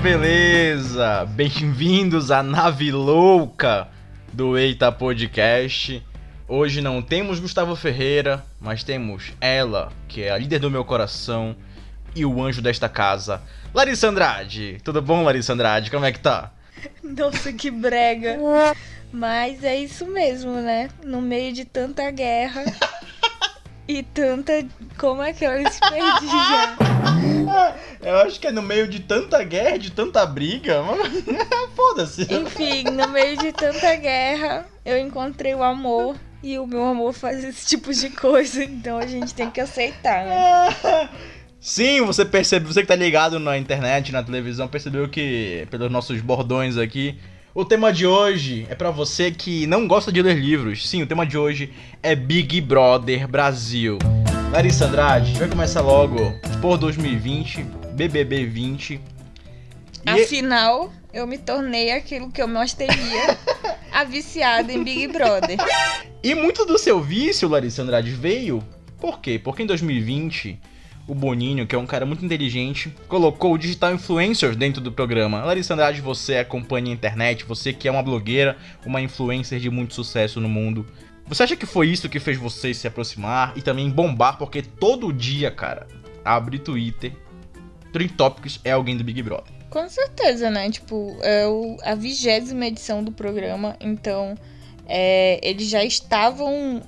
beleza? Bem-vindos à nave louca do Eita Podcast. Hoje não temos Gustavo Ferreira, mas temos ela, que é a líder do meu coração e o anjo desta casa, Larissa Andrade. Tudo bom, Larissa Andrade? Como é que tá? Nossa, que brega. Mas é isso mesmo, né? No meio de tanta guerra e tanta. Como é que eu perdi já? Eu acho que é no meio de tanta guerra, de tanta briga. Foda-se. Enfim, no meio de tanta guerra, eu encontrei o amor. E o meu amor faz esse tipo de coisa, então a gente tem que aceitar, né? Sim, você percebe, você que tá ligado na internet, na televisão, percebeu que, pelos nossos bordões aqui, o tema de hoje é para você que não gosta de ler livros. Sim, o tema de hoje é Big Brother Brasil. Larissa Andrade, vai começar logo por 2020, BBB 20. E... Afinal, eu me tornei aquilo que eu mais temia, a viciada em Big Brother. E muito do seu vício, Larissa Andrade, veio por quê? Porque em 2020 o Boninho, que é um cara muito inteligente, colocou o digital influencer dentro do programa. Larissa Andrade, você acompanha a internet, você que é uma blogueira, uma influencer de muito sucesso no mundo. Você acha que foi isso que fez você se aproximar e também bombar? Porque todo dia, cara, abre Twitter, Trend Topics é alguém do Big Brother. Com certeza, né? Tipo, é a vigésima edição do programa, então é, eles já estavam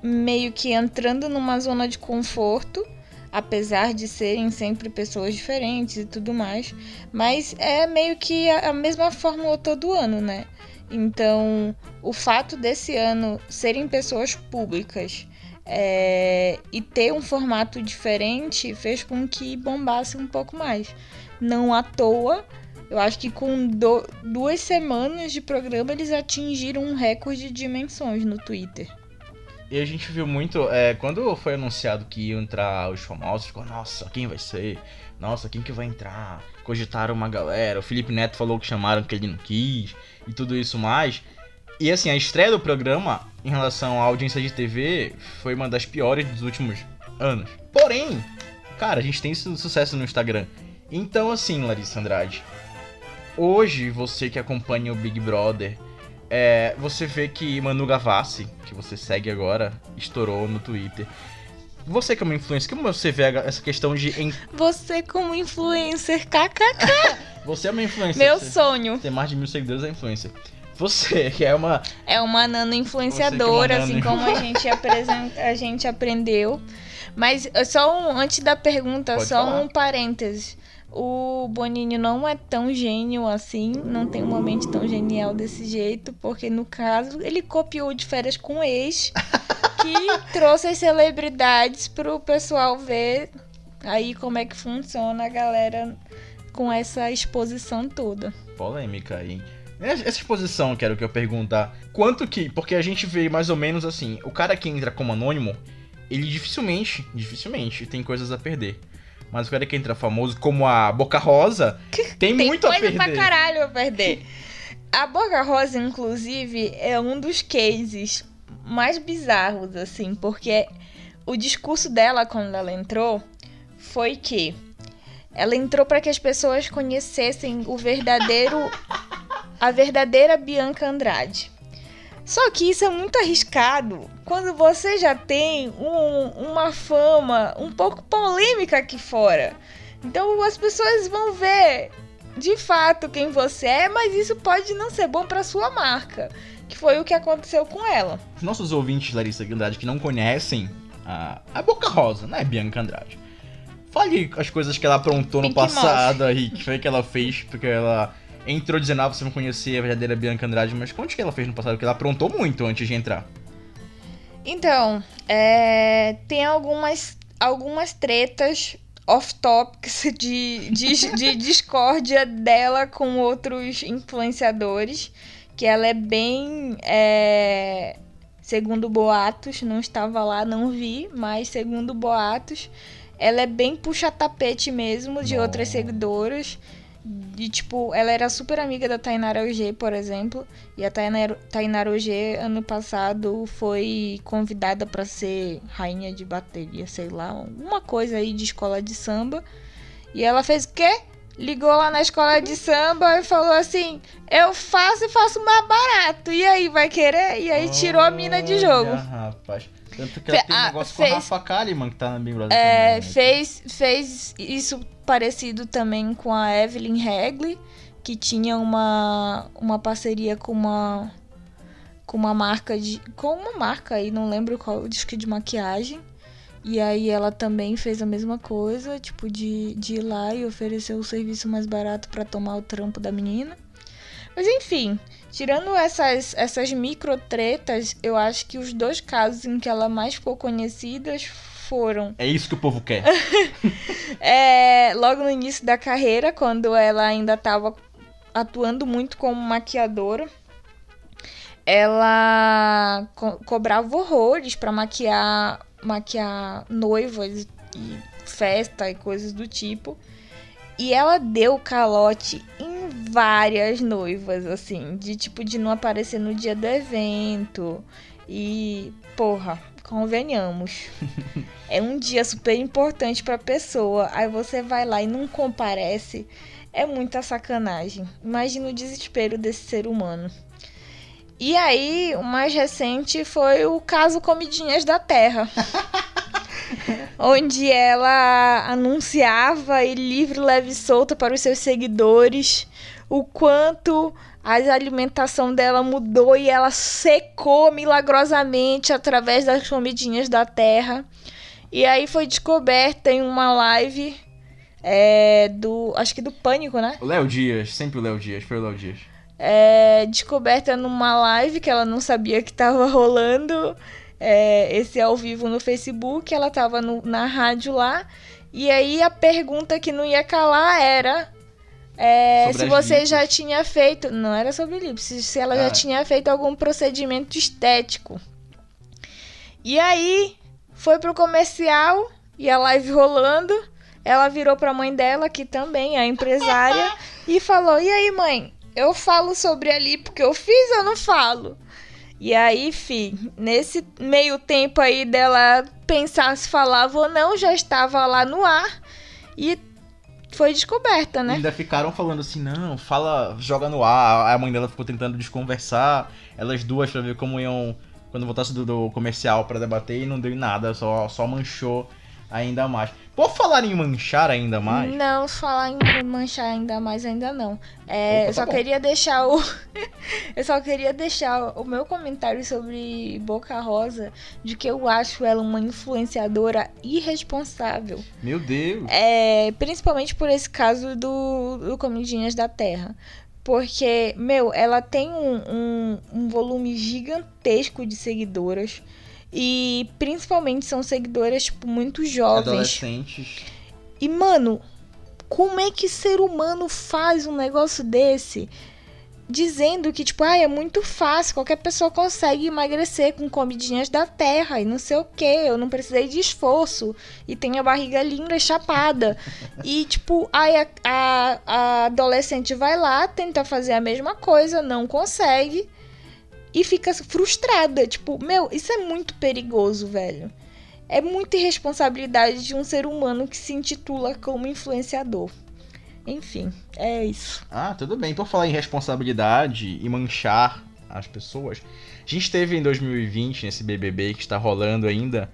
meio que entrando numa zona de conforto apesar de serem sempre pessoas diferentes e tudo mais, mas é meio que a, mesma fórmula todo ano, né? Então, o fato desse ano serem pessoas públicas é, e ter um formato diferente fez com que bombasse um pouco mais. Não à toa, eu acho que com do, duas semanas de programa eles atingiram um recorde de dimensões no Twitter. E a gente viu muito, é, quando foi anunciado que iam entrar os famosos, ficou, nossa, quem vai ser? Nossa, quem que vai entrar? Cogitaram uma galera, o Felipe Neto falou que chamaram que ele não quis, e tudo isso mais. E assim, a estreia do programa, em relação à audiência de TV, foi uma das piores dos últimos anos. Porém, cara, a gente tem sucesso no Instagram. Então assim, Larissa Andrade, hoje você que acompanha o Big Brother, é, você vê que Manu Gavassi, que você segue agora, estourou no Twitter. Você como influencer, como você vê essa questão de... Você como influencer, kkk! você é uma influencer. Meu sonho. Tem mais de mil seguidores é influencer. Você, que é uma... É uma nano influenciadora, é uma nano... assim como a gente, apresenta, a gente aprendeu. Mas só um, antes da pergunta, Pode só falar. um parênteses. O Boninho não é tão gênio assim, não tem uma mente tão genial desse jeito, porque no caso ele copiou de férias com ex, que trouxe as celebridades pro pessoal ver aí como é que funciona a galera com essa exposição toda. Polêmica aí. Essa exposição, quero que eu perguntar. Quanto que. Porque a gente vê mais ou menos assim: o cara que entra como anônimo, ele dificilmente, dificilmente tem coisas a perder. Mas o cara que entra famoso, como a Boca Rosa, tem, tem muito a perder. Tem coisa pra caralho a perder. A Boca Rosa, inclusive, é um dos cases mais bizarros, assim, porque o discurso dela quando ela entrou foi que ela entrou para que as pessoas conhecessem o verdadeiro a verdadeira Bianca Andrade. Só que isso é muito arriscado quando você já tem um, uma fama um pouco polêmica aqui fora. Então as pessoas vão ver de fato quem você é, mas isso pode não ser bom para sua marca, que foi o que aconteceu com ela. Os nossos ouvintes, Larissa Andrade, que não conhecem a, a Boca Rosa, né, Bianca Andrade. Fale as coisas que ela aprontou Pink no passado aí, que foi que ela fez, porque ela entrou dizendo, ah, você não conhecia a verdadeira Bianca Andrade, mas conte o que ela fez no passado, porque ela aprontou muito antes de entrar. Então, é, tem algumas, algumas tretas off-topics de, de, de discórdia dela com outros influenciadores, que ela é bem... É, segundo boatos, não estava lá, não vi, mas segundo boatos, ela é bem puxa-tapete mesmo de outras seguidoras. De tipo, ela era super amiga da Tainara OG, por exemplo. E a Tainara, Tainara OG, ano passado, foi convidada para ser rainha de bateria, sei lá, uma coisa aí de escola de samba. E ela fez o quê? ligou lá na escola de samba e falou assim: Eu faço e faço mais barato. E aí, vai querer? E aí tirou a mina de jogo. Olha, rapaz. Tanto que ela Fe- tem um ah, negócio fez- com a Rafa Kalimann, que tá na Big Brother É, também, né? fez, fez isso parecido também com a Evelyn Hagley, que tinha uma, uma parceria com uma com uma marca de com uma marca aí, não lembro qual, acho que de maquiagem. E aí ela também fez a mesma coisa, tipo de, de ir lá e oferecer o serviço mais barato pra tomar o trampo da menina. Mas enfim, tirando essas, essas micro tretas, eu acho que os dois casos em que ela mais ficou conhecida foram É isso que o povo quer. é, logo no início da carreira, quando ela ainda estava atuando muito como maquiadora, ela co- cobrava horrores para maquiar, maquiar noivas e festa e coisas do tipo. E ela deu calote em várias noivas, assim, de tipo de não aparecer no dia do evento. E, porra, convenhamos. É um dia super importante pra pessoa. Aí você vai lá e não comparece. É muita sacanagem. Imagina o desespero desse ser humano. E aí, o mais recente foi o caso Comidinhas da Terra. onde ela anunciava e livre, leve e solta para os seus seguidores o quanto a alimentação dela mudou e ela secou milagrosamente através das comidinhas da terra. E aí foi descoberta em uma live é, do. Acho que do Pânico, né? O Léo Dias, sempre o Léo Dias, foi o Léo Dias. É, descoberta numa live que ela não sabia que estava rolando. É, esse ao vivo no Facebook. Ela tava no- na rádio lá. E aí a pergunta que não ia calar era. é, se você já tinha feito. Não era sobre lips, se- se ela Ah. já tinha feito algum procedimento estético. E aí foi pro comercial e a live rolando. Ela virou pra mãe dela, que também é empresária, e falou: E aí, mãe, eu falo sobre ali porque eu fiz ou não falo? E aí, fi, nesse meio tempo aí dela pensar se falava ou não, já estava lá no ar e foi descoberta, né? Ainda ficaram falando assim, não, fala, joga no ar. A mãe dela ficou tentando desconversar. Elas duas pra ver como iam. Quando voltasse do, do comercial pra debater e não deu em nada, só, só manchou ainda mais. Por falar em manchar ainda mais, Não, falar em manchar ainda mais ainda não. É, Opa, eu só tá queria deixar o. eu só queria deixar o meu comentário sobre Boca Rosa de que eu acho ela uma influenciadora irresponsável. meu Deus. É, principalmente por esse caso do, do Comidinhas da Terra. Porque, meu, ela tem um, um, um volume gigantesco de seguidoras. E principalmente são seguidoras, tipo, muito jovens. Adolescentes. E, mano, como é que ser humano faz um negócio desse? Dizendo que, tipo, ah, é muito fácil, qualquer pessoa consegue emagrecer com comidinhas da terra e não sei o que, eu não precisei de esforço e tenho a barriga linda e chapada. E, tipo, aí a, a, a adolescente vai lá, tenta fazer a mesma coisa, não consegue e fica frustrada. Tipo, meu, isso é muito perigoso, velho. É muita irresponsabilidade de um ser humano que se intitula como influenciador. Enfim, é isso. Ah, tudo bem. Por falar em responsabilidade e manchar as pessoas, a gente teve em 2020, nesse BBB que está rolando ainda,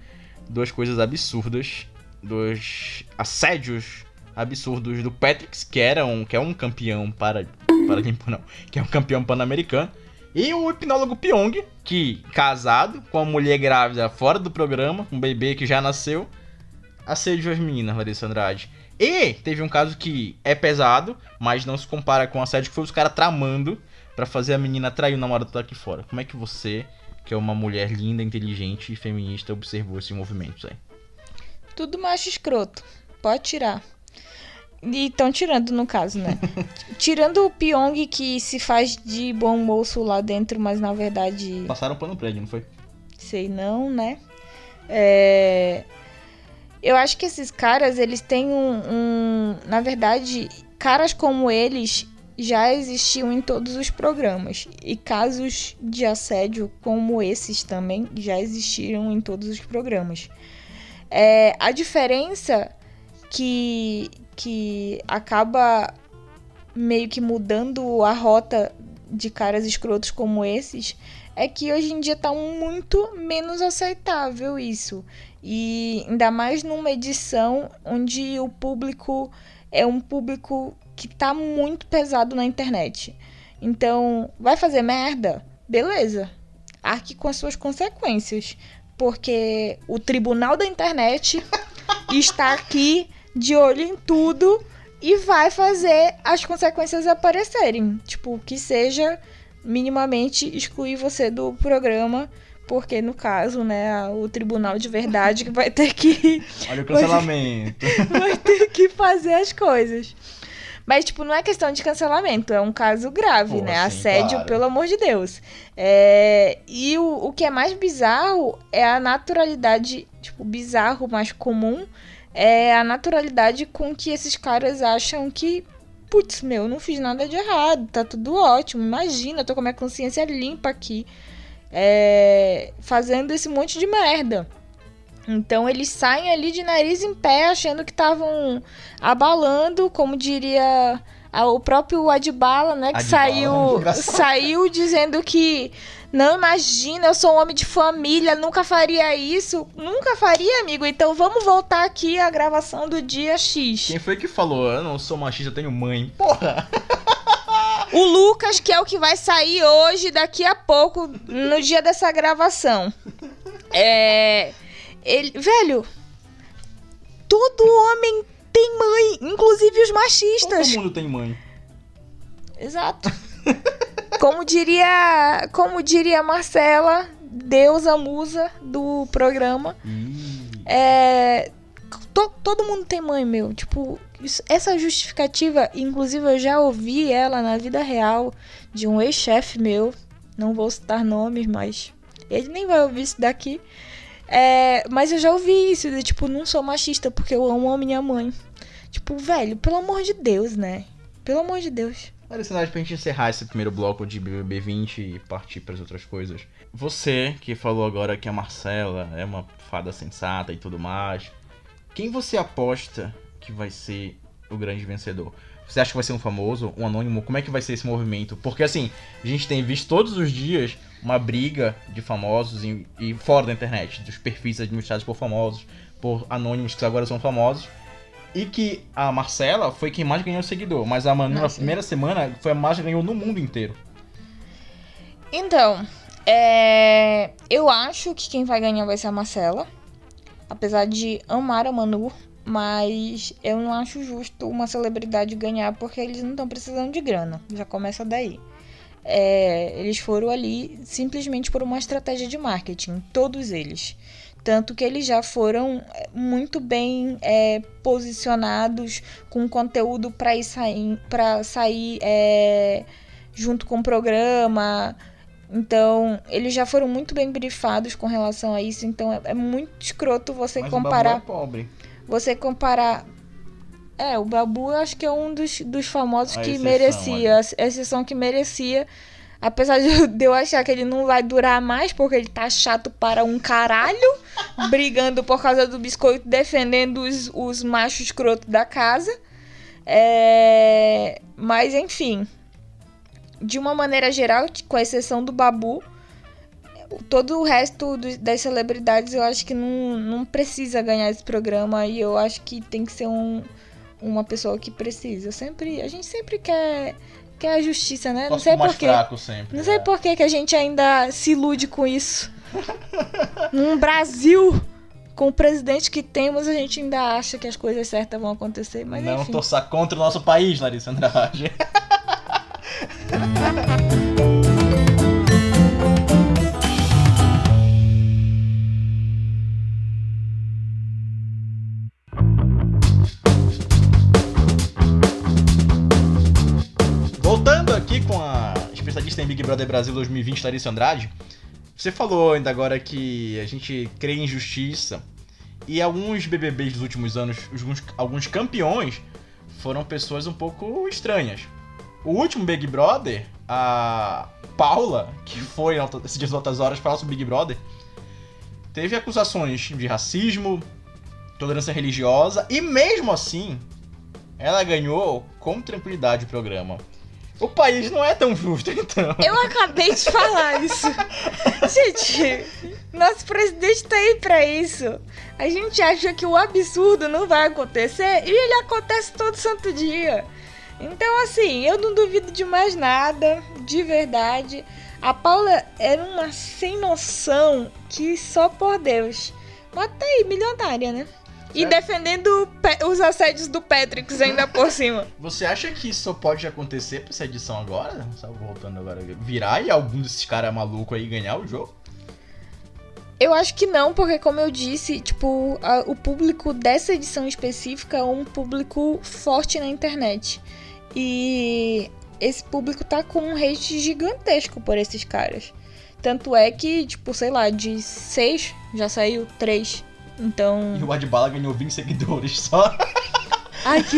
duas coisas absurdas, dois assédios absurdos do Patrick, que era um, que é um campeão para paralimpo não, que é um campeão pan-americano, e o hipnólogo Pyong, que casado com uma mulher grávida fora do programa, um bebê que já nasceu, assediou as meninas, Larissa Andrade. E teve um caso que é pesado, mas não se compara com o assédio, que foi os caras tramando pra fazer a menina trair o namorado tá aqui fora. Como é que você, que é uma mulher linda, inteligente e feminista, observou esse movimento aí? Tudo macho escroto. Pode tirar. E estão tirando, no caso, né? Tirando o Pyong que se faz de bom moço lá dentro, mas na verdade, Passaram pano pra ele, não foi? sei não, né? É... Eu acho que esses caras, eles têm um, um. Na verdade, caras como eles já existiam em todos os programas. E casos de assédio como esses também já existiram em todos os programas. É, a diferença que, que acaba meio que mudando a rota de caras escrotos como esses, é que hoje em dia tá muito menos aceitável isso. E ainda mais numa edição onde o público é um público que tá muito pesado na internet. Então, vai fazer merda? Beleza. Arque com as suas consequências. Porque o tribunal da internet está aqui de olho em tudo e vai fazer as consequências aparecerem. Tipo, que seja minimamente excluir você do programa, porque no caso, né, o tribunal de verdade vai ter que. Olha o cancelamento. vai ter que fazer as coisas. Mas, tipo, não é questão de cancelamento, é um caso grave, Pô, né? Assédio, claro. pelo amor de Deus. É... E o, o que é mais bizarro é a naturalidade, tipo, bizarro, mais comum, é a naturalidade com que esses caras acham que, putz, meu, não fiz nada de errado, tá tudo ótimo. Imagina, eu tô com a minha consciência limpa aqui, é, fazendo esse monte de merda. Então eles saem ali de nariz em pé, achando que estavam abalando, como diria o próprio Adbala, né? Que Adbala, saiu, é saiu dizendo que não, imagina, eu sou um homem de família, nunca faria isso. Nunca faria, amigo. Então vamos voltar aqui à gravação do dia X. Quem foi que falou? Eu não sou machista, eu tenho mãe. Porra! O Lucas, que é o que vai sair hoje, daqui a pouco, no dia dessa gravação. É. Ele. Velho. Todo homem tem mãe, inclusive os machistas. Todo mundo tem mãe. Exato. Como diria, como diria Marcela, deusa musa do programa. Hum. É, to, todo mundo tem mãe, meu. Tipo, isso, essa justificativa, inclusive eu já ouvi ela na vida real de um ex-chefe meu. Não vou citar nomes, mas ele nem vai ouvir isso daqui. É, mas eu já ouvi isso, de tipo, não sou machista porque eu amo a minha mãe. Tipo, velho, pelo amor de Deus, né? Pelo amor de Deus. Olha, sinais pra gente encerrar esse primeiro bloco de BBB 20 e partir para as outras coisas. Você que falou agora que a Marcela é uma fada sensata e tudo mais, quem você aposta que vai ser o grande vencedor? Você acha que vai ser um famoso, um anônimo? Como é que vai ser esse movimento? Porque assim, a gente tem visto todos os dias uma briga de famosos e, e fora da internet, dos perfis administrados por famosos, por anônimos que agora são famosos e que a Marcela foi quem mais ganhou seguidor. Mas a Manu, na primeira semana, foi a mais que ganhou no mundo inteiro. Então, é... eu acho que quem vai ganhar vai ser a Marcela. Apesar de amar a Manu, mas eu não acho justo uma celebridade ganhar porque eles não estão precisando de grana. Já começa daí. É... eles foram ali simplesmente por uma estratégia de marketing, todos eles. Tanto que eles já foram é, muito bem é, posicionados com conteúdo para sair, pra sair é, junto com o programa. Então, eles já foram muito bem brifados com relação a isso. Então, é, é muito escroto você Mas comparar. O Babu é pobre. Você comparar. É, o Babu eu acho que é um dos, dos famosos a que exceção, merecia. A exceção que merecia Apesar de eu achar que ele não vai durar mais, porque ele tá chato para um caralho, brigando por causa do biscoito, defendendo os, os machos escroto da casa. É... Mas, enfim. De uma maneira geral, com exceção do Babu, todo o resto do, das celebridades eu acho que não, não precisa ganhar esse programa e eu acho que tem que ser um, uma pessoa que precisa. sempre, a gente sempre quer que é a justiça, né? não sei porquê. Não sei é. por que a gente ainda se ilude com isso. Num Brasil com o presidente que temos, a gente ainda acha que as coisas certas vão acontecer, mas Não enfim. torçar contra o nosso país, Larissa Andrade. em Big Brother Brasil 2020, Larissa Andrade. Você falou ainda agora que a gente crê em justiça. E alguns BBBs dos últimos anos, alguns, alguns campeões, foram pessoas um pouco estranhas. O último Big Brother, a Paula, que foi esses dias outras horas falar sobre Big Brother, teve acusações de racismo, tolerância religiosa, e mesmo assim, ela ganhou com tranquilidade o programa. O país não é tão justo, então. Eu acabei de falar isso. Gente, nosso presidente tá aí pra isso. A gente acha que o absurdo não vai acontecer e ele acontece todo santo dia. Então, assim, eu não duvido de mais nada, de verdade. A Paula era uma sem noção que só por Deus. Mas tá aí, milionária, né? E É. defendendo os assédios do Patrix ainda por cima. Você acha que isso pode acontecer pra essa edição agora? Só voltando agora. Virar e algum desses caras malucos aí ganhar o jogo? Eu acho que não, porque como eu disse, tipo, a- o público dessa edição específica é um público forte na internet. E esse público tá com um hate gigantesco por esses caras. Tanto é que, tipo, sei lá, de seis já saiu três. Então. E o Adbala ganhou 20 seguidores só. Ai, que.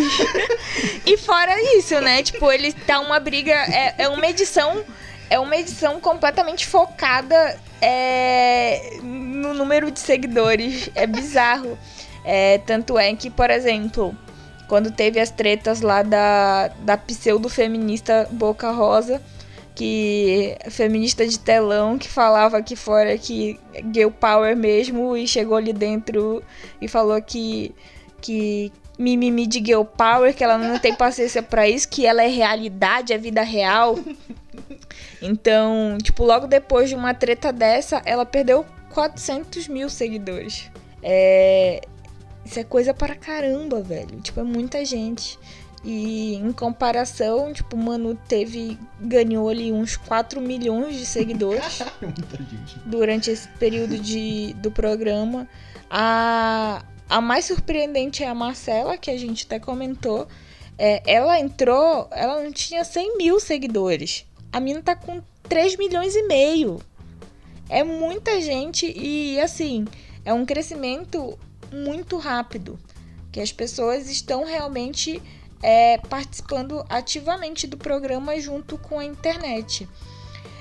e fora isso, né? Tipo, ele tá uma briga. É, é uma edição. É uma edição completamente focada é, no número de seguidores. É bizarro. É, tanto é que, por exemplo, quando teve as tretas lá da, da pseudo-feminista Boca Rosa, que feminista de telão que falava aqui fora que girl power mesmo e chegou ali dentro e falou que que mimimi de girl power, que ela não tem paciência pra isso, que ela é realidade, é vida real. Então, tipo, logo depois de uma treta dessa, ela perdeu 400 mil seguidores. É... Isso é coisa para caramba, velho. Tipo, é muita gente. E em comparação, tipo, o Manu teve. ganhou ali uns 4 milhões de seguidores Muita gente. durante esse período de, do programa. A, a mais surpreendente é a Marcela, que a gente até comentou. É, ela entrou, ela não tinha 100 mil seguidores. A mina tá com 3 milhões e meio. É muita gente e, assim, é um crescimento muito rápido. Que as pessoas estão realmente é, participando ativamente do programa junto com a internet.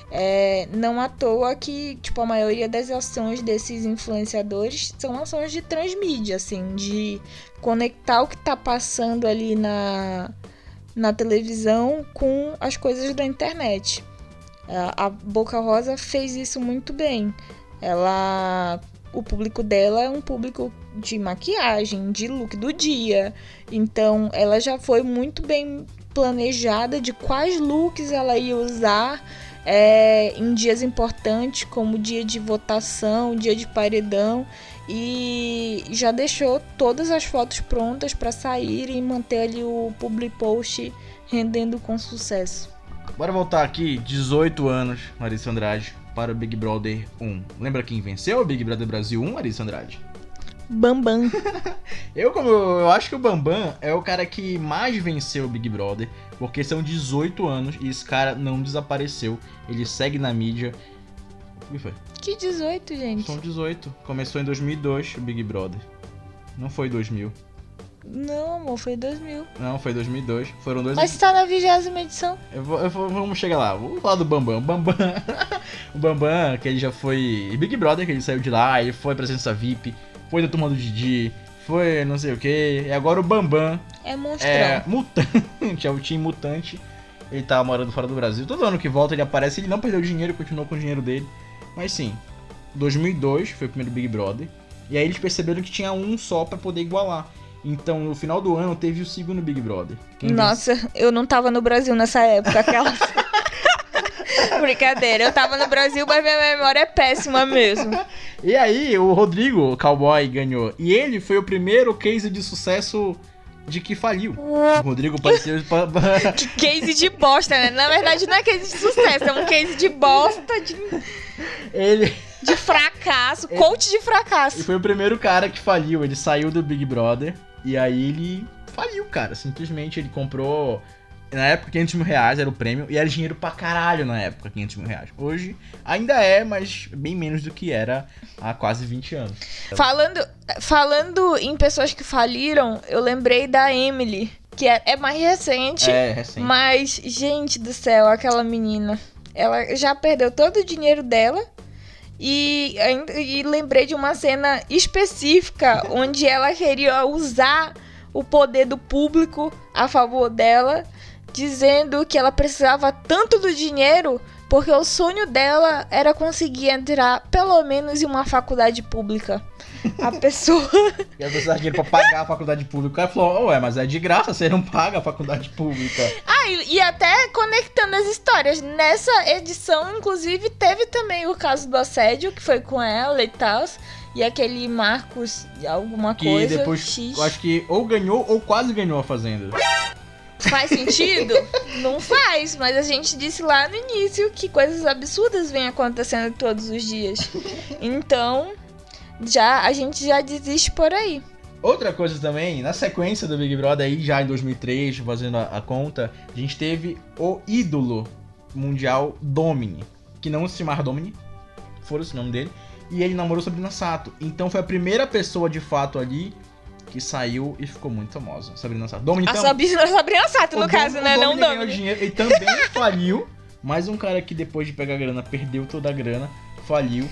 É, não à toa que, tipo, a maioria das ações desses influenciadores são ações de transmídia, assim, de conectar o que tá passando ali na, na televisão com as coisas da internet. A Boca Rosa fez isso muito bem. Ela. O público dela é um público de maquiagem, de look do dia. Então ela já foi muito bem planejada de quais looks ela ia usar é, em dias importantes, como dia de votação, dia de paredão, e já deixou todas as fotos prontas para sair e manter ali o public post rendendo com sucesso. Bora voltar aqui, 18 anos, Larissa Andrade, para o Big Brother 1. Lembra quem venceu o Big Brother Brasil 1, Larissa Andrade? Bambam. Eu, como eu acho que o Bambam é o cara que mais venceu o Big Brother, porque são 18 anos e esse cara não desapareceu. Ele segue na mídia. O que foi? Que 18, gente. São 18. Começou em 2002 o Big Brother. Não foi 2000. Não, amor, foi 2000. Não, foi 2002. Foram dois. Mas tá na vigésima edição. Eu vou, eu vou- vamos chegar lá. Vou falar do Bambam. O Bambam, o Bambam, que ele já foi Big Brother, que ele saiu de lá, ele foi presença VIP, foi da turma do Didi, foi não sei o que. E agora o Bambam É monstrão. é mutante, é o time mutante. Ele tá morando fora do Brasil. Todo ano que volta ele aparece, ele não perdeu dinheiro, continuou com o dinheiro dele. Mas sim, 2002 foi o primeiro Big Brother. E aí eles perceberam que tinha um só pra poder igualar. Então no final do ano teve o segundo Big Brother. Quem Nossa, eu não tava no Brasil nessa época, aquela. Brincadeira, eu tava no Brasil, mas minha memória é péssima mesmo. E aí, o Rodrigo, o cowboy, ganhou. E ele foi o primeiro case de sucesso de que faliu. O Rodrigo ser. Que case de bosta, né? Na verdade, não é case de sucesso, é um case de bosta, de, ele, de fracasso, coach de ele fracasso. foi o primeiro cara que faliu. Ele saiu do Big Brother. E aí ele faliu, cara. Simplesmente ele comprou. Na época, 500 mil reais era o prêmio. E era dinheiro pra caralho na época, 500 mil reais. Hoje ainda é, mas bem menos do que era há quase 20 anos. Falando, falando em pessoas que faliram, eu lembrei da Emily, que é, é mais recente. É, recente. Mas, gente do céu, aquela menina. Ela já perdeu todo o dinheiro dela. E, e lembrei de uma cena específica onde ela queria usar o poder do público a favor dela, dizendo que ela precisava tanto do dinheiro porque o sonho dela era conseguir entrar pelo menos em uma faculdade pública. A pessoa. e a pessoa dinheiro pra pagar a faculdade pública. Ela falou, ué, mas é de graça, você não paga a faculdade pública. Ah, e, e até conectando as histórias. Nessa edição, inclusive, teve também o caso do assédio, que foi com ela e tal. E aquele Marcos, alguma que coisa. Que depois, X. eu acho que ou ganhou ou quase ganhou a Fazenda. Faz sentido? não faz, mas a gente disse lá no início que coisas absurdas vêm acontecendo todos os dias. Então, já a gente já desiste por aí. Outra coisa também, na sequência do Big Brother aí, já em 2003, fazendo a, a conta, a gente teve o ídolo mundial Domini, que não se chamava Domini, foda-se o nome dele, e ele namorou Sabrina Sato. Então foi a primeira pessoa de fato ali que saiu e ficou muito famosa. Sabrina Sato. Domini A tam- Sabrina, Sabrina Sato, no o caso, Dom- né? Não Domini dinheiro, ele também faliu, mas um cara que depois de pegar a grana perdeu toda a grana, faliu.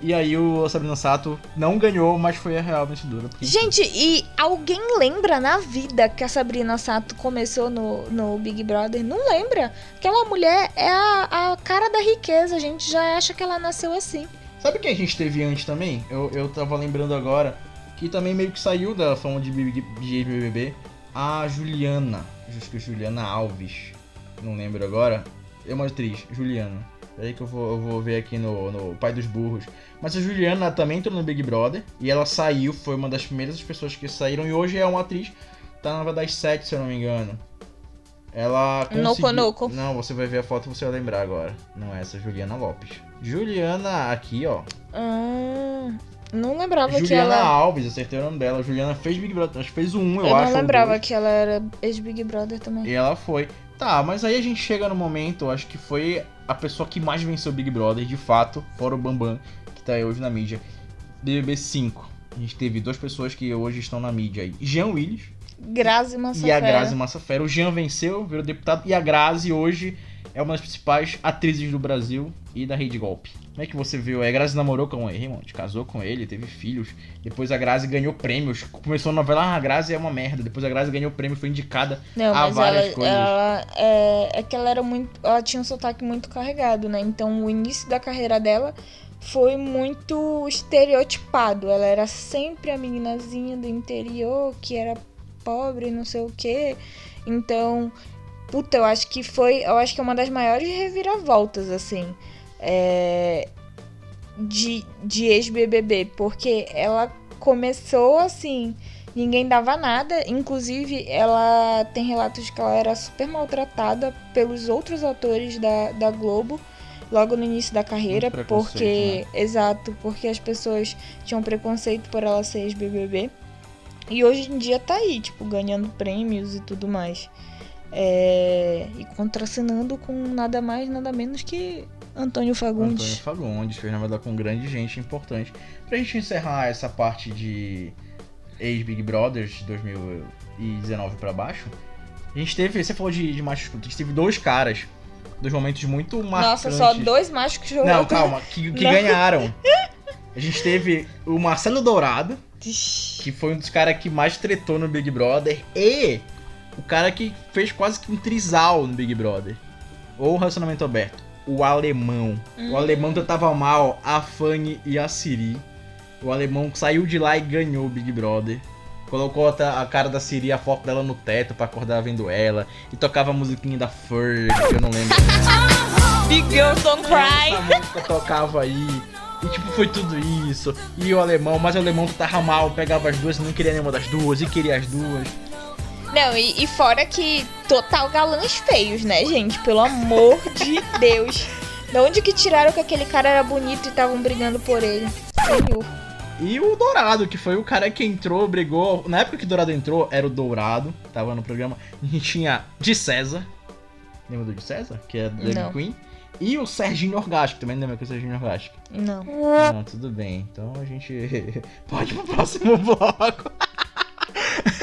E aí o Sabrina Sato não ganhou, mas foi a real vencedora. porque- Gente, e alguém lembra na vida que a Sabrina Sato começou no, no Big Brother? Não lembra? Aquela mulher é a, a cara da riqueza, a gente já acha que ela nasceu assim. Sabe quem a gente teve antes também? Eu, eu tava lembrando agora, que também meio que saiu da fama de, BBB, a Juliana. Acho que é Juliana Alves. Não lembro agora. É uma atriz, Juliana. Peraí que eu vou, eu vou ver aqui no, no Pai dos Burros. Mas a Juliana também entrou no Big Brother. E ela saiu, foi uma das primeiras pessoas que saíram. E hoje é uma atriz. Tá na nova das sete, se eu não me engano. Ela conseguiu... Noco, noco. Não, você vai ver a foto e você vai lembrar agora. Não é essa, Juliana Lopes. Juliana aqui, ó. Ah, não lembrava que Juliana ela. Alves, acertei o nome dela. Juliana fez Big Brother, acho que fez o 1, eu, Eu, acho. não ou lembrava que ela era ex-Big Brother também. E ela foi. Tá, mas aí a gente chega no momento, acho que foi a pessoa que mais venceu Big Brother, de fato, fora o Bambam, que tá aí hoje na mídia. BBB 5. A gente teve duas pessoas que hoje estão na mídia aí. Jean Willis Grazi e a Massafera. Grazi Massafera. O Jean venceu, virou deputado, e a Grazi hoje é uma das principais atrizes do Brasil e da Rede Golpe. Como é que você viu? A Grazi namorou com o Raymond, casou com ele, teve filhos. Depois a Grazi ganhou prêmios. Começou a novela, ah, a Grazi é uma merda. Depois a Grazi ganhou prêmio, foi indicada Não, mas várias ela, coisas. ela é, é que ela era muito. Ela tinha um sotaque muito carregado, né? Então o início da carreira dela foi muito estereotipado. Ela era sempre a meninazinha do interior que era pobre, não sei o quê. Então, puta, eu acho que foi. Eu acho que é uma das maiores reviravoltas, assim. é, de, de ex-BBB, porque ela começou assim, ninguém dava nada, inclusive ela tem relatos de que ela era super maltratada pelos outros atores da, da Globo logo no início da carreira, porque exato, porque as pessoas tinham preconceito por ela ser ex-BBB. E hoje em dia tá aí, tipo, ganhando prêmios e tudo mais. É, e contracenando com nada mais, nada menos que Antônio Antônio Fagundes. Fagundes, fez novela com grande gente importante. Pra gente encerrar essa parte de ex-Big Brothers de 2019 pra baixo, a gente teve, você falou de, de macho escroto, a gente teve dois caras, dois momentos muito marcantes. Nossa, só dois machos que Não, calma, que, que Não. ganharam. A gente teve o Marcelo Dourado, que foi um dos caras que mais tretou no Big Brother, e o cara que fez quase que um trisal no Big Brother. Ou relacionamento aberto. O alemão. Hum. O alemão tratava mal a Fanny e a Siri. O alemão saiu de lá e ganhou o Big Brother. Colocou a cara da Siri, a foto dela no teto pra acordar vendo ela. E tocava a musiquinha da Ferg, que eu não lembro. Big Girls Don't Cry. Essa música tocava aí. E tipo, foi tudo isso. E o alemão, mas o alemão tava mal, pegava as duas não queria nenhuma das duas, e queria as duas. Não, e, e fora que total galãs feios, né, gente? Pelo amor de Deus. De onde que tiraram que aquele cara era bonito e estavam brigando por ele? Senhor. E o Dourado, que foi o cara que entrou, brigou. Na época que o Dourado entrou, era o Dourado, tava no programa. A gente tinha de César. Lembra do de César? Que é Drag Não. Queen. E o Serginho Orgástico, também lembra que é o Serginho Orgástico. Não. Não, tudo bem. Então a gente pode pro próximo bloco.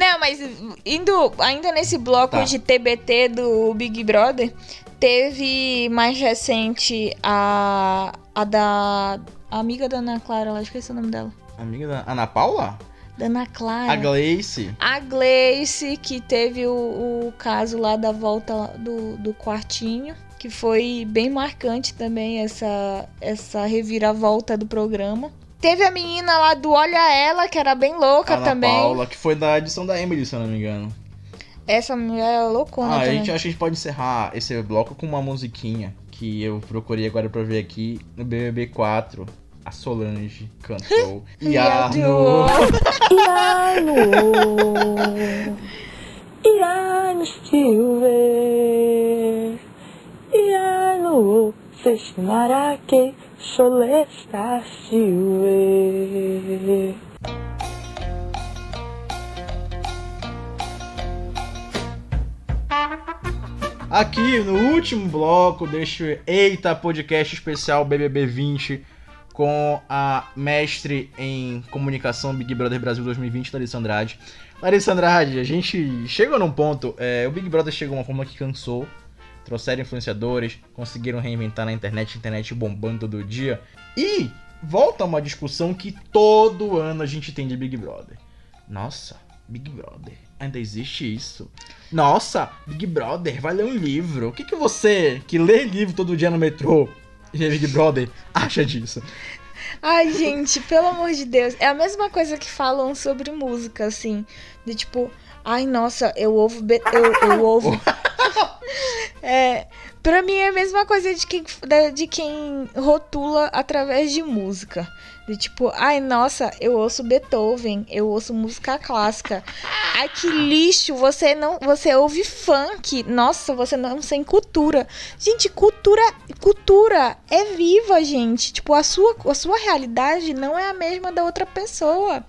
Não, mas indo ainda nesse bloco Tá. de TBT do Big Brother, teve mais recente a, a da a amiga da Ana Clara, lá esqueci o nome dela. Amiga da Ana Paula? Da Ana Clara. A Gleice. A Gleice, que teve o, o caso lá da volta do, do quartinho, que foi bem marcante também essa, essa reviravolta do programa. Teve a menina lá do Olha Ela, que era bem louca Ana também. Paula, que foi da edição da Emily, se eu não me engano. Essa mulher é loucona Ah, a também. gente, acho que a gente pode encerrar esse bloco com uma musiquinha que eu procurei agora pra ver aqui no BBB 4. A Solange cantou Yarno. Yarno Silver Yarno Sholesta Silver Aqui no último bloco deste Eita Podcast Especial BBB 20 com a mestre em comunicação Big Brother Brasil 2020, Larissa Andrade. Larissa Andrade, a gente chegou num ponto, é, o Big Brother chegou uma forma que cansou, trouxeram influenciadores, conseguiram reinventar na internet, internet bombando todo dia, e volta uma discussão que todo ano a gente tem de Big Brother. Nossa, Big Brother, ainda existe isso? Nossa, Big Brother, vai ler um livro. O que, que você, que lê livro todo dia no metrô, e Big Brother, acha disso? Ai, gente, pelo amor de Deus. É a mesma coisa que falam sobre música, assim. De tipo, ai, nossa, eu ouvo. Be eu, eu ouvo. É. Pra mim é a mesma coisa de quem, de quem rotula através de música. De tipo, ai, nossa, eu ouço Beethoven, eu ouço música clássica. Ai, que lixo, você não. Você ouve funk. Nossa, você não tem cultura. Gente, cultura, cultura é viva, gente. Tipo, a sua, a sua realidade não é a mesma da outra pessoa.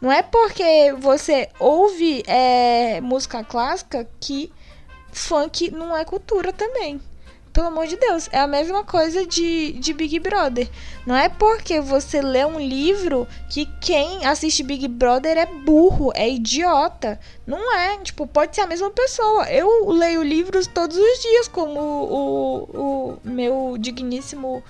Não é porque você ouve é, música clássica que funk não é cultura também. Pelo amor de Deus, é a mesma coisa de, de Big Brother. Não é porque você lê um livro que quem assiste Big Brother é burro, é idiota. Não é, tipo, pode ser a mesma pessoa. Eu leio livros todos os dias, como o, o meu digníssimo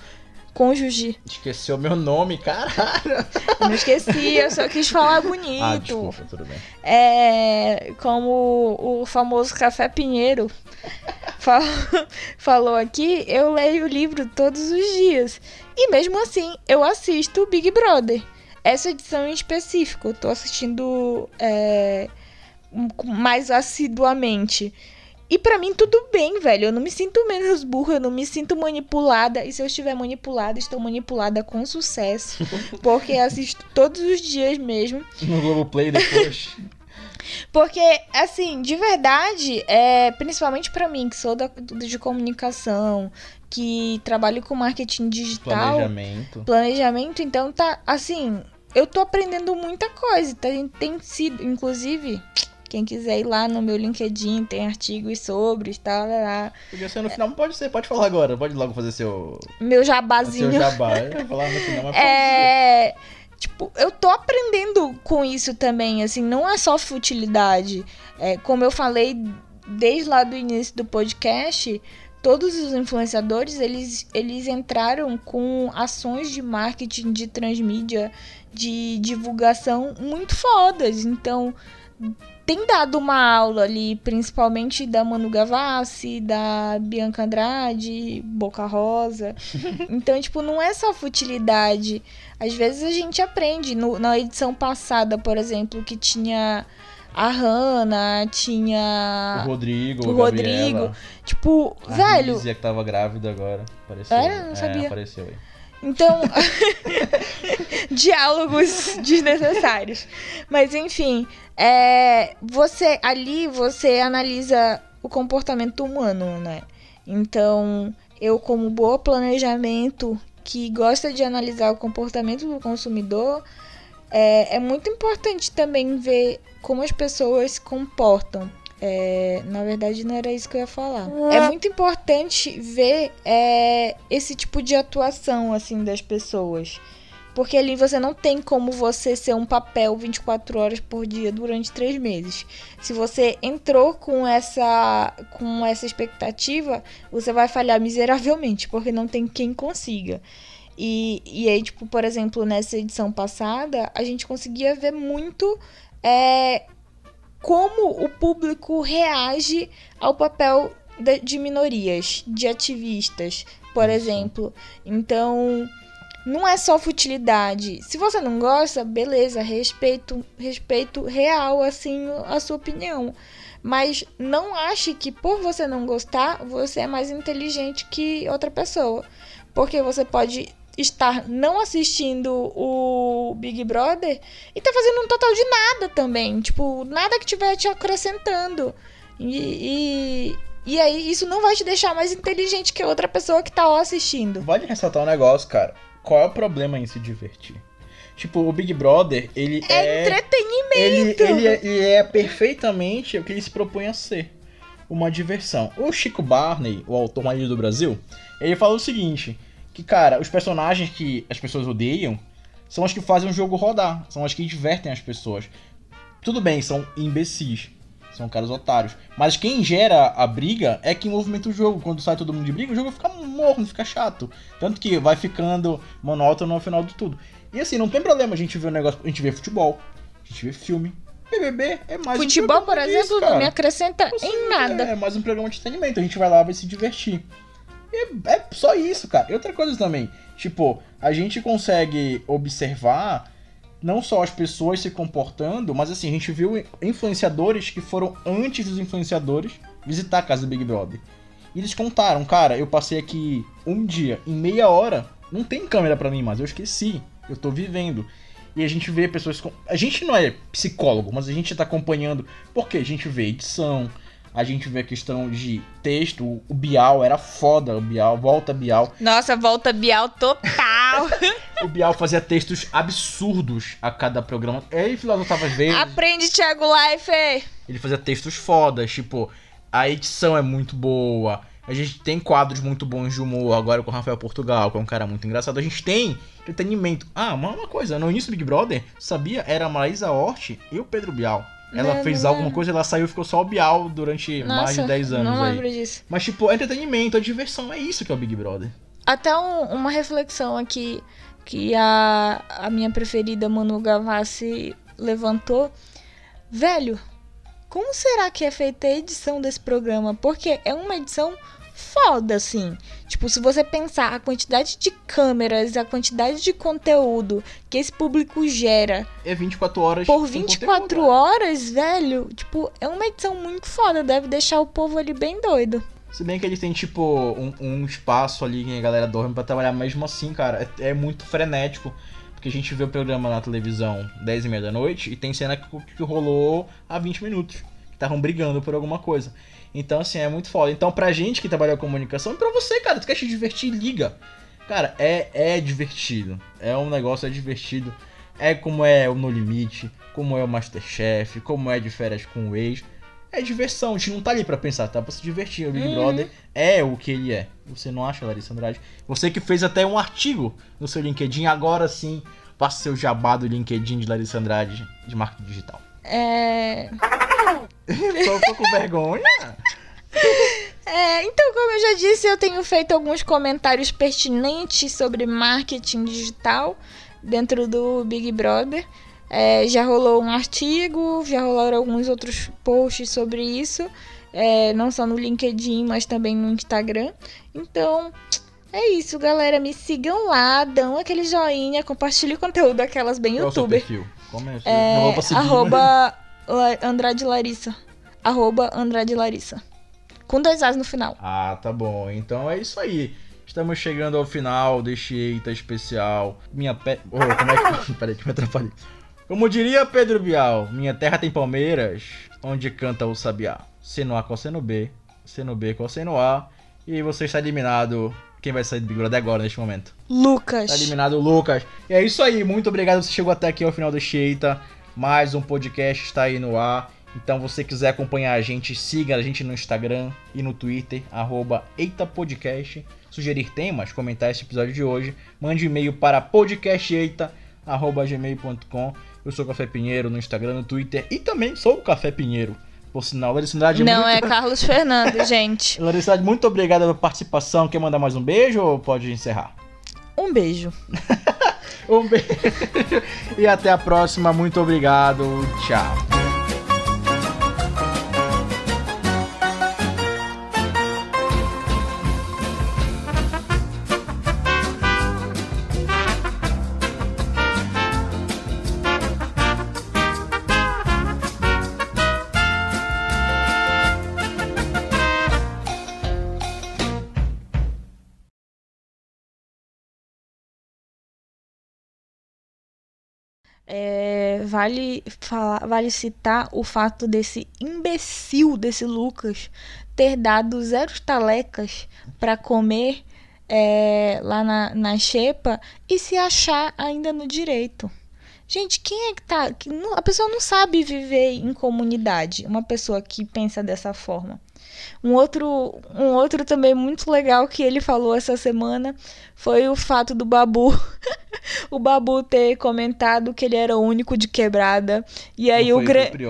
cônjuge. Esqueceu meu nome, caralho. Eu não esqueci, eu só quis falar bonito. Ah, desculpa, tudo bem. É, como o famoso Café Pinheiro fa- falou aqui, eu leio o livro todos os dias. E mesmo assim, eu assisto Big Brother. Essa edição em específico, eu tô assistindo é, mais assiduamente. E pra mim tudo bem, velho. Eu não me sinto menos burra, eu não me sinto manipulada. E se eu estiver manipulada, estou manipulada com sucesso. Porque assisto todos os dias mesmo. No Globoplay depois. Porque, assim, de verdade, é, principalmente pra mim, que sou da, de comunicação, que trabalho com marketing digital, Planejamento. planejamento, então tá, assim, eu tô aprendendo muita coisa. tá? Tem sido, inclusive, quem quiser ir lá no meu LinkedIn, tem artigos sobre, tal, lá. Podia ser no final, pode ser, pode falar agora. Pode logo fazer seu, meu seu jabazinho. jabá. Eu ia falar no final, mas pode ser. É. Tipo, eu tô aprendendo com isso também, assim, não é só futilidade. É, como eu falei desde lá do início do podcast, todos os influenciadores, eles, eles entraram com ações de marketing, de transmídia, de divulgação muito fodas. Então, tem dado uma aula ali, principalmente da Manu Gavassi, da Bianca Andrade, Boca Rosa. Então, tipo, não é só futilidade. Às vezes a gente aprende. No- na edição passada, por exemplo, que tinha a Hannah, O tinha. Rodrigo, o a Gabriela, Rodrigo. Tipo, a velho. Rízia, que tava grávida agora. Apareceu. Era? Não É, sabia. apareceu aí. Então, diálogos desnecessários. Mas enfim, é, você ali você analisa o comportamento humano, né? Então, eu como boa planejamento que gosta de analisar o comportamento do consumidor, é, é muito importante também ver como as pessoas se comportam. É, na verdade, não era isso que eu ia falar. É muito importante ver é, esse tipo de atuação assim das pessoas. Porque ali você não tem como você ser um papel 24 horas por dia durante três meses. Se você entrou com essa, com essa expectativa, você vai falhar miseravelmente, porque não tem quem consiga. E, e aí, tipo, por exemplo, nessa edição passada, a gente conseguia ver muito é, como o público reage ao papel de, minorias, de ativistas, por exemplo. Então, não é só futilidade. Se você não gosta, beleza, respeito, respeito real, assim, a sua opinião. Mas não ache que por você não gostar, você é mais inteligente que outra pessoa. Porque você pode estar não assistindo o Big Brother e tá fazendo um total de nada também. Tipo, nada que tiver te acrescentando. E, e, e aí, isso não vai te deixar mais inteligente que outra pessoa que tá lá assistindo. Vale ressaltar um negócio, cara. Qual é o problema em se divertir? Tipo, o Big Brother, ele É, é. entretenimento. ele, ele, é, ele é perfeitamente o que ele se propõe a ser. Uma diversão. O Chico Barney, o autor mais do Brasil, ele fala o seguinte: que, cara, os personagens que as pessoas odeiam são os que fazem o jogo rodar, são os que divertem as pessoas. Tudo bem, são imbecis, são caras otários. Mas quem gera a briga é quem movimenta o jogo. Quando sai todo mundo de briga, o jogo fica morno, fica chato. Tanto que vai ficando monótono no final de tudo. E assim, não tem problema a gente ver o negócio. A gente vê futebol, a gente vê filme. BBB é mais um Futebol, por disso, exemplo, cara. não me acrescenta Você- em nada. É mais um programa de entretenimento. A gente vai lá, vai se divertir. E é só isso, cara. E outra coisa também. Tipo, a gente consegue observar não só as pessoas se comportando, mas assim, a gente viu influenciadores que foram antes dos influenciadores visitar a casa do Big Brother. E eles contaram, cara, eu passei aqui um dia, em meia hora, não tem câmera pra mim, mas eu esqueci. Eu tô vivendo. E a gente vê pessoas com. A gente não é psicólogo, mas a gente tá acompanhando. Porque a gente vê edição, a gente vê a questão de texto. O Bial era foda, o Bial, volta Bial. Nossa, volta Bial total. O Bial fazia textos absurdos a cada programa. Ele filosofava às vezes. Aprende, Thiago Life. Ele fazia textos fodas, tipo, a edição é muito boa. A gente tem quadros muito bons de humor agora com o Rafael Portugal, que é um cara muito engraçado. A gente tem entretenimento. Ah, uma, uma coisa, no início do Big Brother, sabia? Era a Maísa Hort e o Pedro Bial. Ela Não, fez não alguma lembro. coisa, ela saiu e ficou só o Bial durante mais de 10 anos não aí. lembro disso. Mas, tipo, é entretenimento, é diversão, é isso que é o Big Brother. Até um- uma reflexão aqui que a, a minha preferida Manu Gavassi levantou. Velho, como será que é feita a edição desse programa? Porque é uma edição foda, assim. Tipo, se você pensar a quantidade de câmeras, a quantidade de conteúdo que esse público gera É 24 horas. por com 24 conteúdo. horas, velho, tipo, é uma edição muito foda. Deve deixar o povo ali bem doido. Se bem que eles têm, tipo, um, um espaço ali que a galera dorme pra trabalhar, mesmo assim, cara, é, é muito frenético. Porque a gente vê o programa na televisão 10 e meia da noite e tem cena que, que rolou há 20 minutos. Estavam brigando por alguma coisa. Então, assim, é muito foda. Então, pra gente que trabalha com comunicação, e pra você, cara, tu quer te divertir, liga. Cara, é, é divertido. É um negócio, é divertido. É como é o No Limite, como é o Masterchef, como é de férias com o ex. É diversão, a gente não tá ali pra pensar, tá pra se divertir. O Big Uhum. Brother é o que ele é. Você não acha, Larissa Andrade? Você que fez até um artigo no seu LinkedIn, agora sim, faça seu jabá do LinkedIn de Larissa Andrade de marketing digital. É. Só tô com vergonha. É, então, como eu já disse, eu tenho feito alguns comentários pertinentes sobre marketing digital dentro do Big Brother. É, já rolou um artigo, já rolaram alguns outros posts sobre isso, é, não só no LinkedIn, mas também no Instagram. Então, é isso, galera. Me sigam lá, dão aquele joinha, compartilhem o conteúdo daquelas bem Qual é o seu youtuber. perfil? Como é seu? É, não vou seguir, arroba Andrade Larissa. Arroba Andrade Larissa. Com dois As no final. Ah, tá bom. Então é isso aí. Estamos chegando ao final deste Eita especial. Minha pe... Oh, como é que... Peraí que me atrapalhei. Como diria Pedro Bial, minha terra tem palmeiras, onde canta o sabiá. Seno A com seno B, seno B com seno A. E você está eliminado. Quem vai sair do Big Brother agora, neste momento? Lucas. Tá eliminado o Lucas. E é isso aí, muito obrigado você chegou até aqui ao final do Sheita. Mais um podcast está aí no ar. Então, você quiser acompanhar a gente, siga a gente no Instagram e no Twitter, arroba EitaPodcast. Sugerir temas, comentar esse episódio de hoje, mande um e-mail para podcasteita.gmail.com. Eu sou o Café Pinheiro no Instagram, no Twitter e também sou o Café Pinheiro. Por sinal, Larissa Não, muito... é Carlos Fernando, gente. Larissa muito obrigado pela participação. Quer mandar mais um beijo ou pode encerrar? Um beijo. Um beijo e até a próxima. Muito obrigado. Tchau. É, vale, falar, vale citar o fato desse imbecil desse Lucas ter dado zero talecas para comer é, lá na, na xepa e se achar ainda no direito. Gente, quem é que tá. Que não, a pessoa não sabe viver em comunidade. Uma pessoa que pensa dessa forma. Um outro, um outro também muito legal que ele falou essa semana foi o fato do Babu. o Babu ter comentado que ele era o único de quebrada. E aí Não o grande.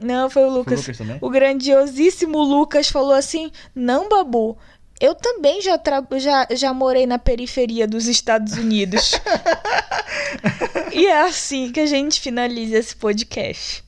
Não, foi o Foi o Lucas. Lucas também? O grandiosíssimo Lucas falou assim: Não, Babu, eu também já, tra- já, já morei na periferia dos Estados Unidos. e é assim que a gente finaliza esse podcast.